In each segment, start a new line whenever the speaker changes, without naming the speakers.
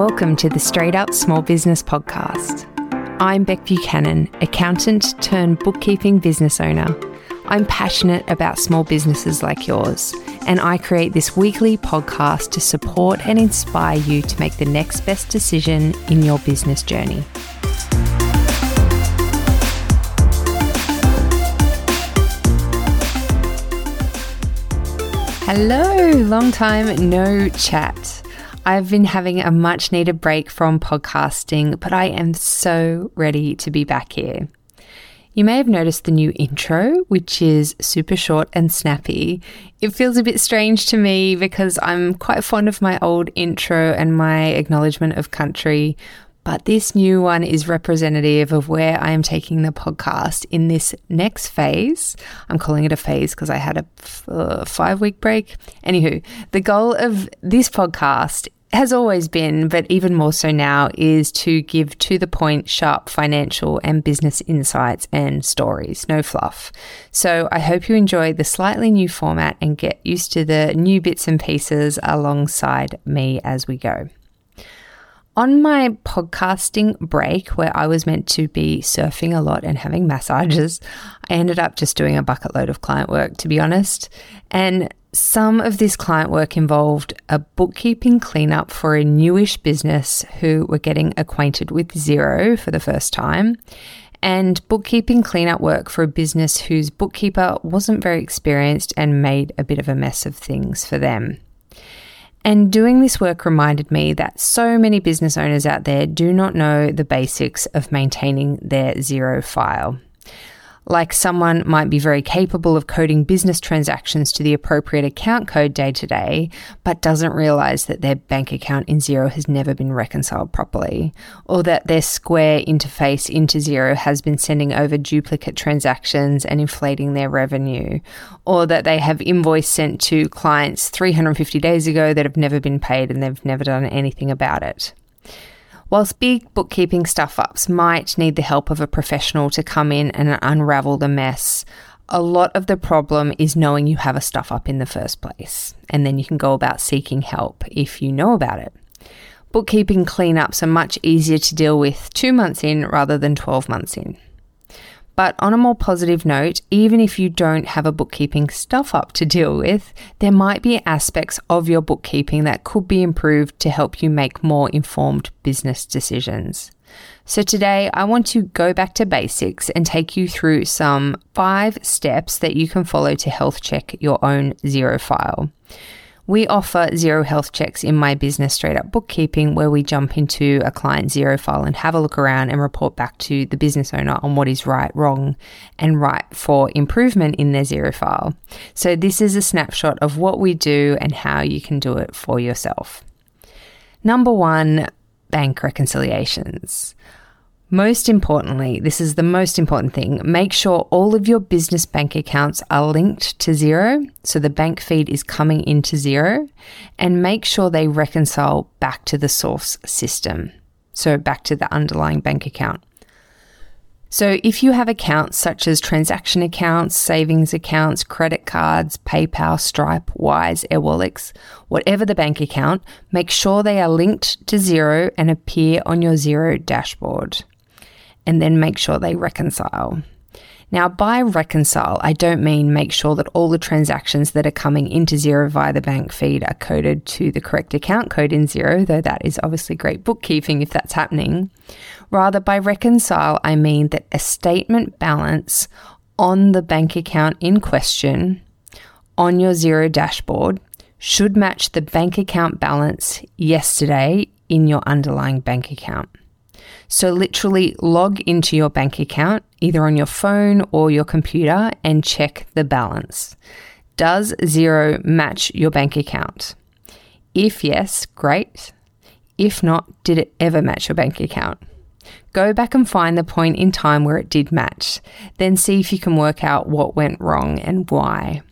Welcome to the Straight Up Small Business Podcast. I'm Beck Buchanan, accountant turned bookkeeping business owner. I'm passionate about small businesses like yours, and I create this weekly podcast to support and inspire you to make the next best decision in your business journey. Hello, long time no chat. I've been having a much needed break from podcasting, but I am so ready to be back here. You may have noticed the new intro, which is super short and snappy. It feels a bit strange to me because I'm quite fond of my old intro and my acknowledgement of country, but this new one is representative of where I am taking the podcast in this next phase. I'm calling it a phase because I had a f- uh, five week break. Anywho, the goal of this podcast has always been, but even more so now, is to give to the point, sharp financial and business insights and stories, no fluff. So I hope you enjoy the slightly new format and get used to the new bits and pieces alongside me as we go. On my podcasting break, where I was meant to be surfing a lot and having massages, I ended up just doing a bucket load of client work, to be honest. And some of this client work involved a bookkeeping cleanup for a newish business who were getting acquainted with Xero for the first time, and bookkeeping cleanup work for a business whose bookkeeper wasn't very experienced and made a bit of a mess of things for them. And doing this work reminded me that so many business owners out there do not know the basics of maintaining their Xero file. Like someone might be very capable of coding business transactions to the appropriate account code day to day, but doesn't realize that their bank account in Xero has never been reconciled properly, or that their Square interface into Xero has been sending over duplicate transactions and inflating their revenue, or that they have invoice sent to clients 350 days ago that have never been paid and they've never done anything about it. Whilst big bookkeeping stuff ups might need the help of a professional to come in and unravel the mess, a lot of the problem is knowing you have a stuff up in the first place, and then you can go about seeking help if you know about it. Bookkeeping cleanups are much easier to deal with two months in rather than 12 months in. But on a more positive note, even if you don't have a bookkeeping stuff up to deal with, there might be aspects of your bookkeeping that could be improved to help you make more informed business decisions. So, today I want to go back to basics and take you through some five steps that you can follow to health check your own Xero file. We offer Xero health checks in my business straight up bookkeeping, where we jump into a client Xero file and have a look around and report back to the business owner on what is right, wrong, and right for improvement in their Xero file. So, this is a snapshot of what we do and how you can do it for yourself. Number one, bank reconciliations. Most importantly, this is the most important thing make sure all of your business bank accounts are linked to Xero. so the bank feed is coming into Xero, and make sure they reconcile back to the source system, so back to the underlying bank account. So, if you have accounts such as transaction accounts, savings accounts, credit cards, PayPal, Stripe, Wise, Airwallex, whatever the bank account, make sure they are linked to Xero and appear on your Xero dashboard and then make sure they reconcile. Now, by reconcile, I don't mean make sure that all the transactions that are coming into Xero via the bank feed are coded to the correct account code in Xero, though that is obviously great bookkeeping if that's happening. Rather, by reconcile, I mean that a statement balance on the bank account in question on your Xero dashboard should match the bank account balance yesterday in your underlying bank account. So, literally log into your bank account, either on your phone or your computer, and check the balance. Does Xero match your bank account? If yes, great. If not, did it ever match your bank account? Go back and find the point in time where it did match. Then see if you can work out what went wrong and why.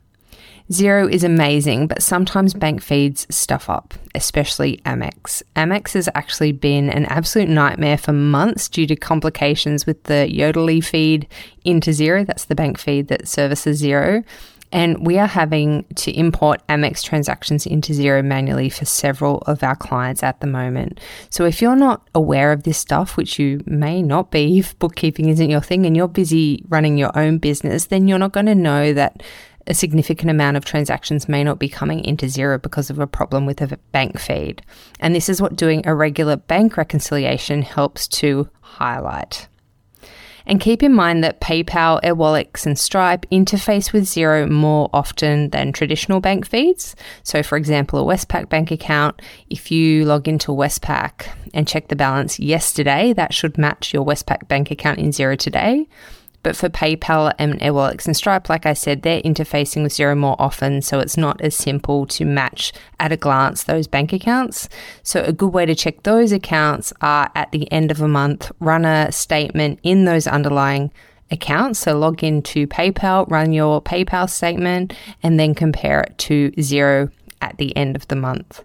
Xero is amazing, but sometimes bank feeds stuff up, especially Amex. Amex has actually been an absolute nightmare for months due to complications with the Yodlee feed into Xero. That's the bank feed that services Xero. And we are having to import Amex transactions into Xero manually for several of our clients at the moment. So if you're not aware of this stuff, which you may not be if bookkeeping isn't your thing and you're busy running your own business, then you're not going to know that a significant amount of transactions may not be coming into Xero because of a problem with a bank feed. And this is what doing a regular bank reconciliation helps to highlight. And keep in mind that PayPal, Airwallex, and Stripe interface with Xero more often than traditional bank feeds. So, for example, a Westpac bank account, if you log into Westpac and check the balance yesterday, that should match your Westpac bank account in Xero today. But for PayPal and Airwallex and Stripe, like I said, they're interfacing with Xero more often, so it's not as simple to match at a glance those bank accounts. So a good way to check those accounts are at the end of a month, run a statement in those underlying accounts. So log into PayPal, run your PayPal statement, and then compare it to Xero at the end of the month.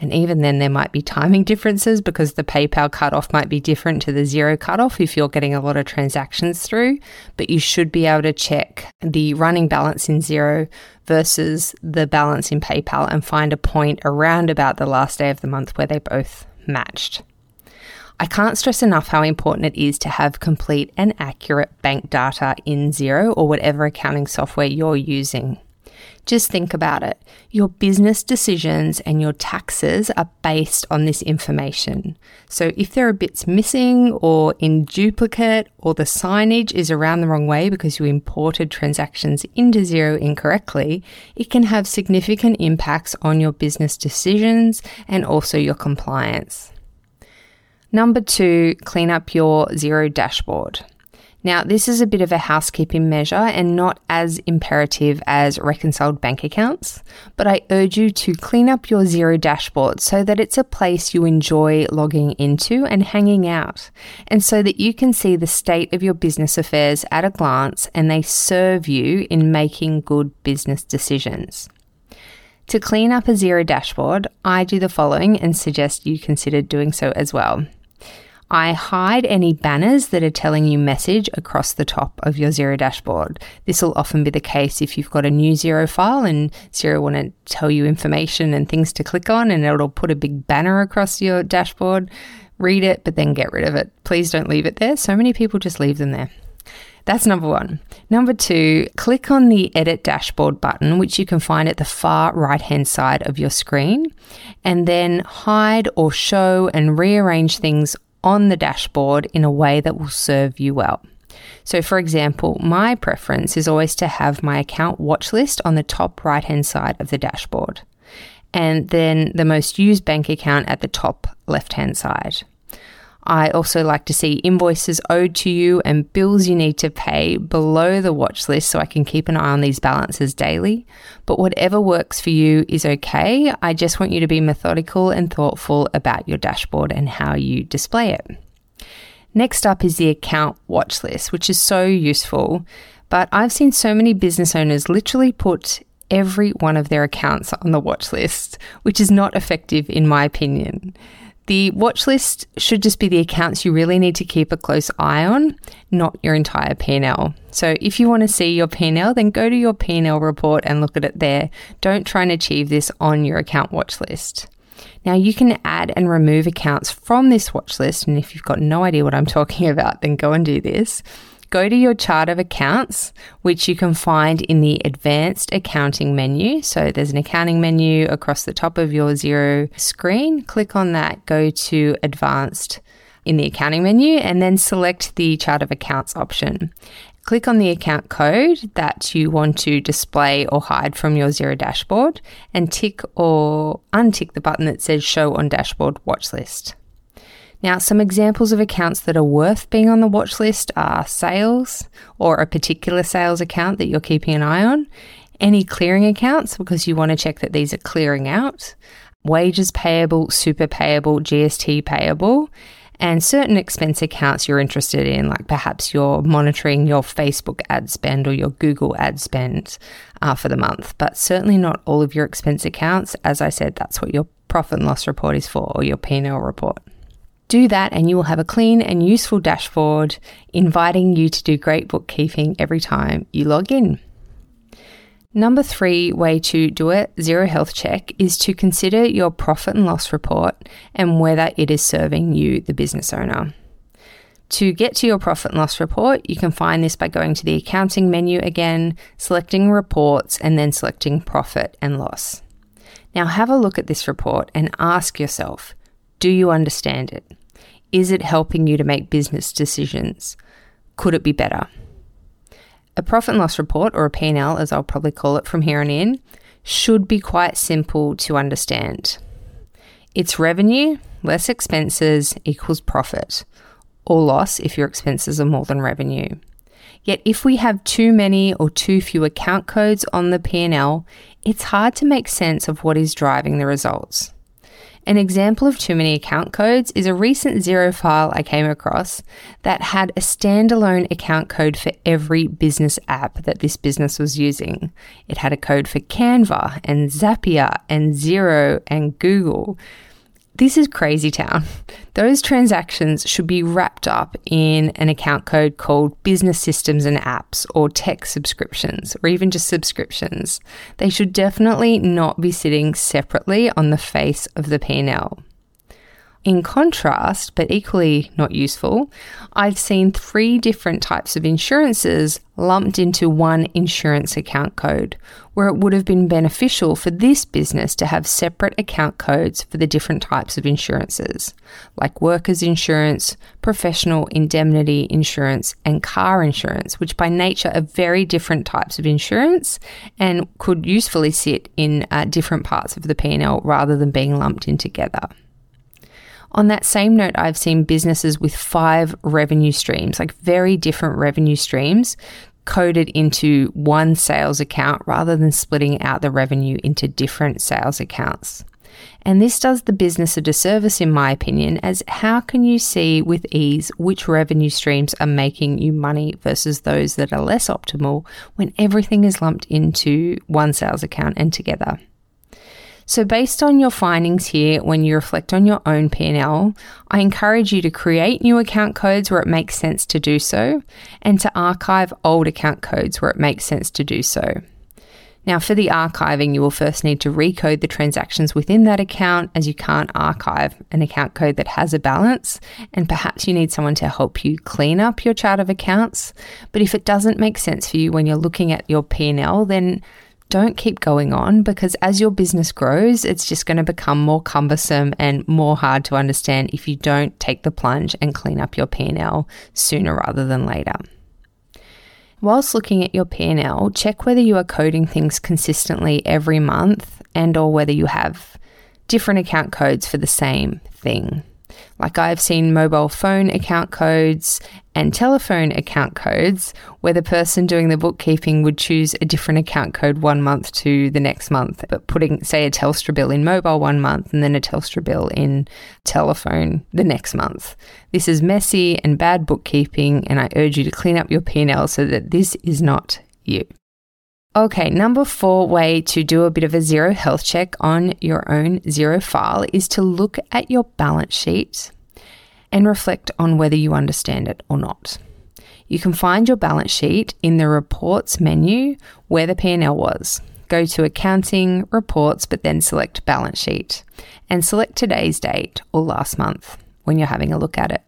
And even then, there might be timing differences because the PayPal cutoff might be different to the Xero cutoff if you're getting a lot of transactions through. But you should be able to check the running balance in Xero versus the balance in PayPal and find a point around about the last day of the month where they both matched. I can't stress enough how important it is to have complete and accurate bank data in Xero or whatever accounting software you're using. Just think about it. Your business decisions and your taxes are based on this information. So if there are bits missing or in duplicate or the signage is around the wrong way because you imported transactions into Xero incorrectly, it can have significant impacts on your business decisions and also your compliance. Number two, clean up your Xero dashboard. Now, this is a bit of a housekeeping measure and not as imperative as reconciled bank accounts, but I urge you to clean up your Xero dashboard so that it's a place you enjoy logging into and hanging out, and so that you can see the state of your business affairs at a glance and they serve you in making good business decisions. To clean up a Xero dashboard, I do the following and suggest you consider doing so as well. I hide any banners that are telling you message across the top of your Xero dashboard. This will often be the case if you've got a new Xero file and Xero want to tell you information and things to click on, and it'll put a big banner across your dashboard. Read it, but then get rid of it. Please don't leave it there. So many people just leave them there. That's number one. Number two, click on the Edit Dashboard button, which you can find at the far right hand side of your screen, and then hide or show and rearrange things on the dashboard in a way that will serve you well. So, for example, my preference is always to have my account watch list on the top right hand side of the dashboard, and then the most used bank account at the top left hand side. I also like to see invoices owed to you and bills you need to pay below the watch list so I can keep an eye on these balances daily. But whatever works for you is okay. I just want you to be methodical and thoughtful about your dashboard and how you display it. Next up is the account watch list, which is so useful. But I've seen so many business owners literally put every one of their accounts on the watch list, which is not effective in my opinion. The watch list should just be the accounts you really need to keep a close eye on, not your entire P&L. So if you want to see your P&L, then go to your P&L report and look at it there. Don't try and achieve this on your account watch list. Now you can add and remove accounts from this watch list, and if you've got no idea what I'm talking about, then go and do this go to your chart of accounts, which you can find in the advanced accounting menu. So there's an accounting menu across the top of your Xero screen. Click on that, go to advanced in the accounting menu, and then select the chart of accounts option. Click on the account code that you want to display or hide from your Xero dashboard and tick or untick the button that says Show on Dashboard Watch List. Now, some examples of accounts that are worth being on the watch list are sales or a particular sales account that you're keeping an eye on, any clearing accounts because you want to check that these are clearing out, wages payable, super payable, GST payable, and certain expense accounts you're interested in, like perhaps you're monitoring your Facebook ad spend or your Google ad spend uh, for the month, but certainly not all of your expense accounts. As I said, that's what your profit and loss report is for or your P&L report. Do that, and you will have a clean and useful dashboard inviting you to do great bookkeeping every time you log in. Number three way to do a Xero health check is to consider your profit and loss report and whether it is serving you, the business owner. To get to your profit and loss report, you can find this by going to the accounting menu again, selecting reports, and then selecting profit and loss. Now have a look at this report and ask yourself do you understand it? Is it helping you to make business decisions? Could it be better? A profit and loss report, or a P&L as I'll probably call it from here on in, should be quite simple to understand. It's revenue less expenses equals profit, or loss if your expenses are more than revenue. Yet if we have too many or too few account codes on the P&L, it's hard to make sense of what is driving the results. An example of too many account codes is a recent Xero file I came across that had a standalone account code for every business app that this business was using. It had a code for Canva and Zapier and Xero and Google. This is crazy town. Those transactions should be wrapped up in an account code called business systems and apps or tech subscriptions or even just subscriptions. They should definitely not be sitting separately on the face of the P&L. In contrast, but equally not useful, I've seen three different types of insurances lumped into one insurance account code, where it would have been beneficial for this business to have separate account codes for the different types of insurances, like workers' insurance, professional indemnity insurance, and car insurance, which by nature are very different types of insurance and could usefully sit in uh, different parts of the P&L rather than being lumped in together. On that same note, I've seen businesses with five revenue streams, like very different revenue streams, coded into one sales account rather than splitting out the revenue into different sales accounts. And this does the business a disservice, in my opinion, as how can you see with ease which revenue streams are making you money versus those that are less optimal when everything is lumped into one sales account and together? So based on your findings here when you reflect on your own P&L, I encourage you to create new account codes where it makes sense to do so and to archive old account codes where it makes sense to do so. Now, for the archiving, you will first need to recode the transactions within that account as you can't archive an account code that has a balance, and perhaps you need someone to help you clean up your chart of accounts. But if it doesn't make sense for you when you're looking at your P&L, then don't keep going on because as your business grows, it's just going to become more cumbersome and more hard to understand if you don't take the plunge and clean up your P&L sooner rather than later. Whilst looking at your P&L, check whether you are coding things consistently every month and or whether you have different account codes for the same thing. Like I've seen mobile phone account codes and telephone account codes where the person doing the bookkeeping would choose a different account code one month to the next month, but putting, say, a Telstra bill in mobile one month and then a Telstra bill in telephone the next month. This is messy and bad bookkeeping, and I urge you to clean up your P&L so that this is not you. Okay, number four way to do a bit of a Xero health check on your own Xero file is to look at your balance sheet and reflect on whether you understand it or not. You can find your balance sheet in the reports menu where the P&L was. Go to accounting, reports, but then select balance sheet and select today's date or last month when you're having a look at it.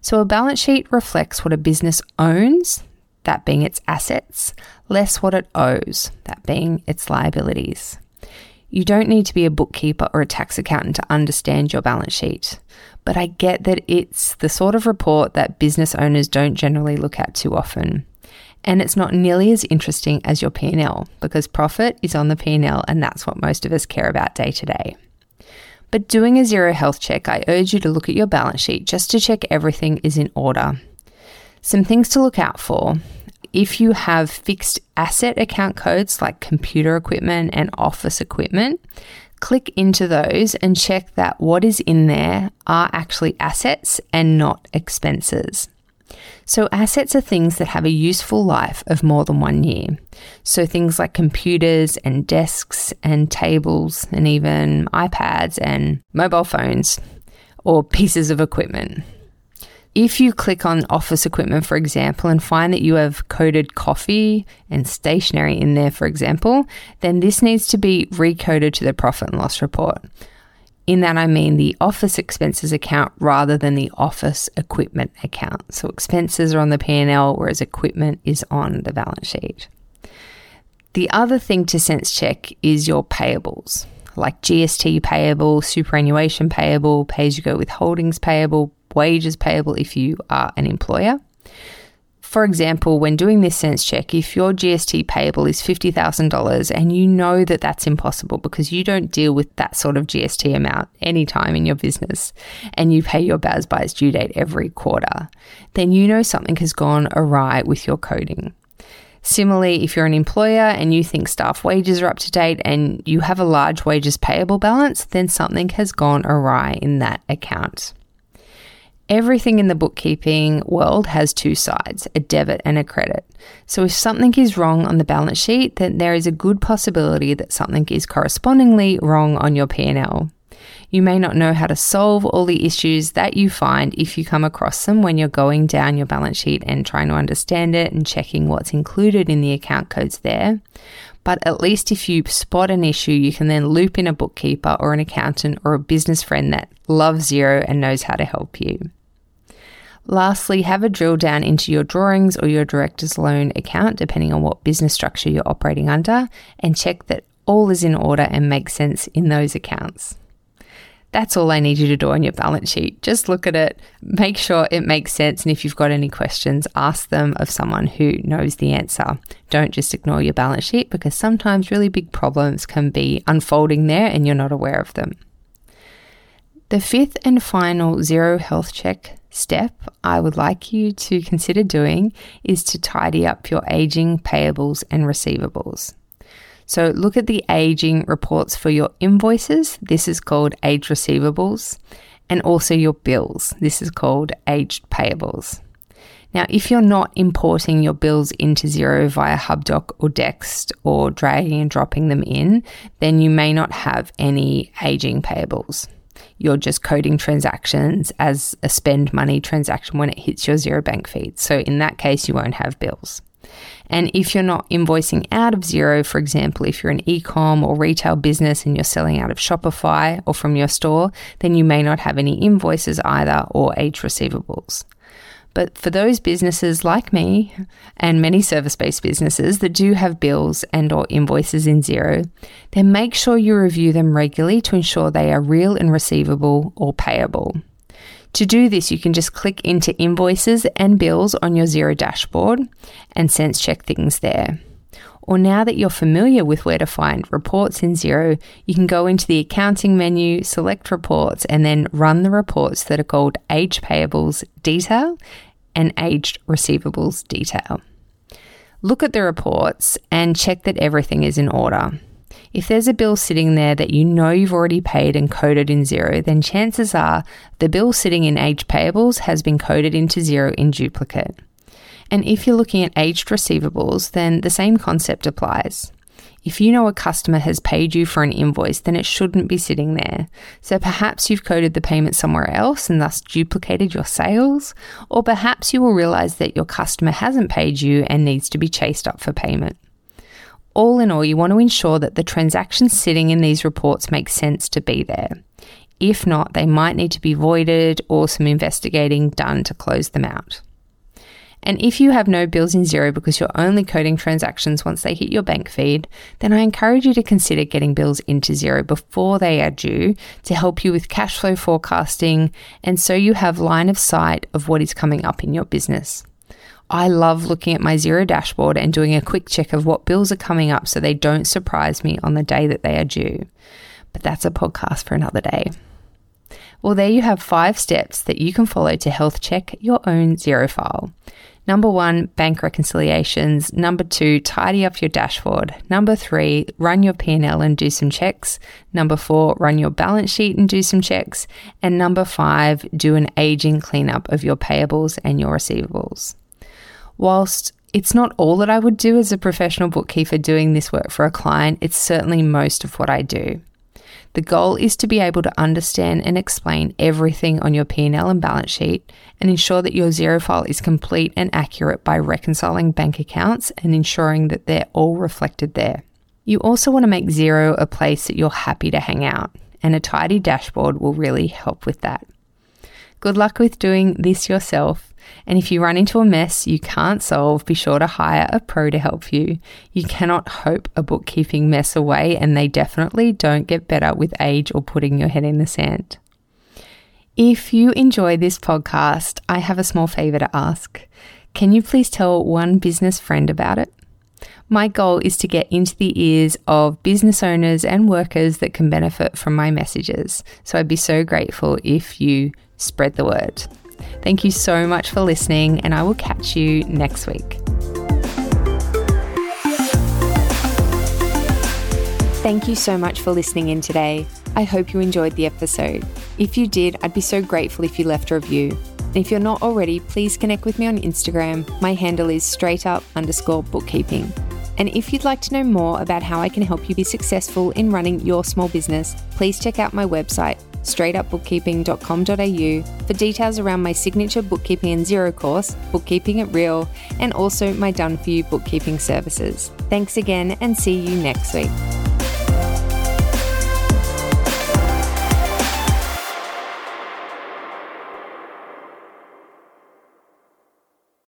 So a balance sheet reflects what a business owns that being its assets, less what it owes, that being its liabilities. You don't need to be a bookkeeper or a tax accountant to understand your balance sheet, but I get that it's the sort of report that business owners don't generally look at too often. And it's not nearly as interesting as your P&L because profit is on the P&L and that's what most of us care about day to day. But doing a Xero health check, I urge you to look at your balance sheet just to check everything is in order. Some things to look out for if you have fixed asset account codes like computer equipment and office equipment, click into those and check that what is in there are actually assets and not expenses. So, assets are things that have a useful life of more than one year. So, things like computers and desks and tables and even iPads and mobile phones or pieces of equipment. If you click on office equipment, for example, and find that you have coded coffee and stationery in there, for example, then this needs to be recoded to the profit and loss report. In that, I mean the office expenses account rather than the office equipment account. So expenses are on the P&L, whereas equipment is on the balance sheet. The other thing to sense check is your payables, like GST payable, superannuation payable, pay as you go withholdings payable, wages payable if you are an employer. For example, when doing this sense check, if your GST payable is $50,000 and you know that that's impossible because you don't deal with that sort of GST amount anytime in your business and you pay your BAS by its due date every quarter, then you know something has gone awry with your coding. Similarly, if you're an employer and you think staff wages are up to date and you have a large wages payable balance, then something has gone awry in that account. Everything in the bookkeeping world has two sides, a debit and a credit. So if something is wrong on the balance sheet, then there is a good possibility that something is correspondingly wrong on your P&L. You may not know how to solve all the issues that you find if you come across them when you're going down your balance sheet and trying to understand it and checking what's included in the account codes there. But at least if you spot an issue, you can then loop in a bookkeeper or an accountant or a business friend that loves Xero and knows how to help you. Lastly, have a drill down into your drawings or your director's loan account, depending on what business structure you're operating under, and check that all is in order and makes sense in those accounts. That's all I need you to do on your balance sheet. Just look at it, make sure it makes sense, and if you've got any questions, ask them of someone who knows the answer. Don't just ignore your balance sheet because sometimes really big problems can be unfolding there and you're not aware of them. The fifth and final Xero health check step I would like you to consider doing is to tidy up your aging payables and receivables. So look at the aging reports for your invoices. This is called aged receivables. And also your bills. This is called aged payables. Now, if you're not importing your bills into Xero via HubDoc or Dext or dragging and dropping them in, then you may not have any aging payables you're just coding transactions as a spend money transaction when it hits your Xero bank feed. So in that case, you won't have bills. And if you're not invoicing out of Xero, for example, if you're an e-com or retail business and you're selling out of Shopify or from your store, then you may not have any invoices either or age receivables. But for those businesses like me and many service-based businesses that do have bills and or invoices in Xero, then make sure you review them regularly to ensure they are real and receivable or payable. To do this, you can just click into invoices and bills on your Xero dashboard and sense check things there. Or now that you're familiar with where to find reports in Xero, you can go into the accounting menu, select reports, and then run the reports that are called age payables detail and aged receivables detail. Look at the reports and check that everything is in order. If there's a bill sitting there that you know you've already paid and coded in Xero, then chances are the bill sitting in aged payables has been coded into Xero in duplicate. And if you're looking at aged receivables, then the same concept applies. If you know a customer has paid you for an invoice, then it shouldn't be sitting there. So perhaps you've coded the payment somewhere else and thus duplicated your sales, or perhaps you will realize that your customer hasn't paid you and needs to be chased up for payment. All in all, you want to ensure that the transactions sitting in these reports make sense to be there. If not, they might need to be voided or some investigating done to close them out. And if you have no bills in Xero because you're only coding transactions once they hit your bank feed, then I encourage you to consider getting bills into Xero before they are due to help you with cash flow forecasting and so you have line of sight of what is coming up in your business. I love looking at my Xero dashboard and doing a quick check of what bills are coming up so they don't surprise me on the day that they are due. But that's a podcast for another day. Well, there you have five steps that you can follow to health check your own Xero file. Number one, bank reconciliations. Number two, tidy up your dashboard. Number three, run your P&L and do some checks. Number four, run your balance sheet and do some checks. And number five, do an aging cleanup of your payables and your receivables. Whilst it's not all that I would do as a professional bookkeeper doing this work for a client, it's certainly most of what I do. The goal is to be able to understand and explain everything on your P&L and balance sheet and ensure that your Xero file is complete and accurate by reconciling bank accounts and ensuring that they're all reflected there. You also want to make Xero a place that you're happy to hang out, and a tidy dashboard will really help with that. Good luck with doing this yourself. And if you run into a mess you can't solve, be sure to hire a pro to help you. You cannot hope a bookkeeping mess away, and they definitely don't get better with age or putting your head in the sand. If you enjoy this podcast, I have a small favor to ask. Can you please tell one business friend about it? My goal is to get into the ears of business owners and workers that can benefit from my messages. So I'd be so grateful if you spread the word. Thank you so much for listening, and I will catch you next week. Thank you so much for listening in today. I hope you enjoyed the episode. If you did, I'd be so grateful if you left a review. And if you're not already, please connect with me on Instagram. My handle is straight up underscore bookkeeping. And if you'd like to know more about how I can help you be successful in running your small business, please check out my website, straightupbookkeeping.com.au for details around my signature bookkeeping and Xero course, Bookkeeping at Real, and also my done for you bookkeeping services. Thanks again and see you next week.